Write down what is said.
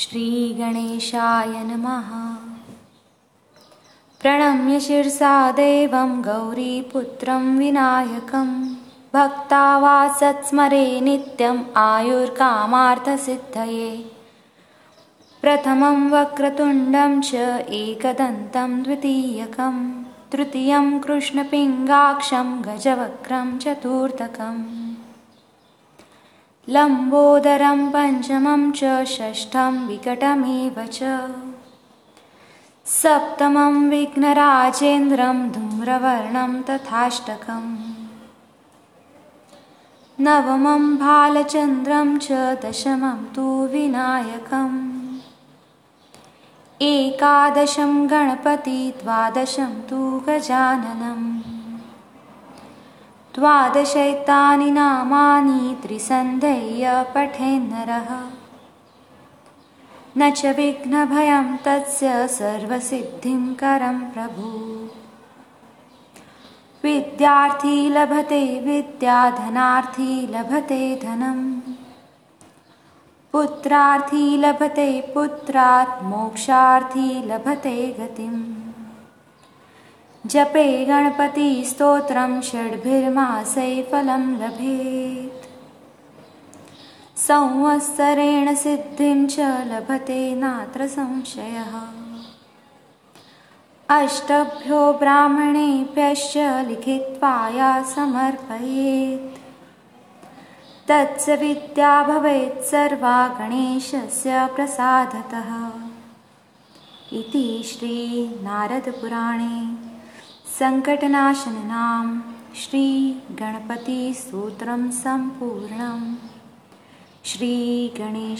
श्रीगणेशाय नमः। प्रणम्य शिरसा देवं गौरीपुत्रं विनायकं। भक्ता वा सत्स्मरे नित्यम् आयुर्कामार्थसिद्धये। प्रथमं वक्रतुण्डं च एकदन्तं द्वितीयकं। तृतीयं कृष्णपिङ्गाक्षं गजवक्रं चतुर्थकम् लम्बोदरं पञ्चमं च षष्ठं विकटमेव च। सप्तमं विघ्नराजेन्द्रं धूम्रवर्णं तथाष्टकम्। नवमं भालचन्द्रं च दशमं तु विनायकम्। एकादशं गणपति द्वादशं तु गजाननम् द्वादशैतानि नामानि त्रिसन्धय्य पठेन्नरः। न च विघ्नभयं तस्य सर्वसिद्धिं करं प्रभु। विद्यार्थी लभते विद्या धनार्थी लभते धनम् पुत्रार्थी लभते पुत्रात् मोक्षार्थी लभते गतिम् जपे गणपतिस्तोत्रं षड्भिर्मासै फलं लभेत्। संवत्सरेण सिद्धिं च लभते नात्र संशयः। अष्टभ्यो ब्राह्मणेभ्यश्च लिखित्वा या समर्पयेत्। तत्स विद्या भवेत् सर्वा गणेशस्य प्रसादतः। इति श्रीनारदपुराणे सङ्कटनाशननां श्रीगणपतिसूत्रं सम्पूर्णम् श्रीगणेशार्पणमस्तु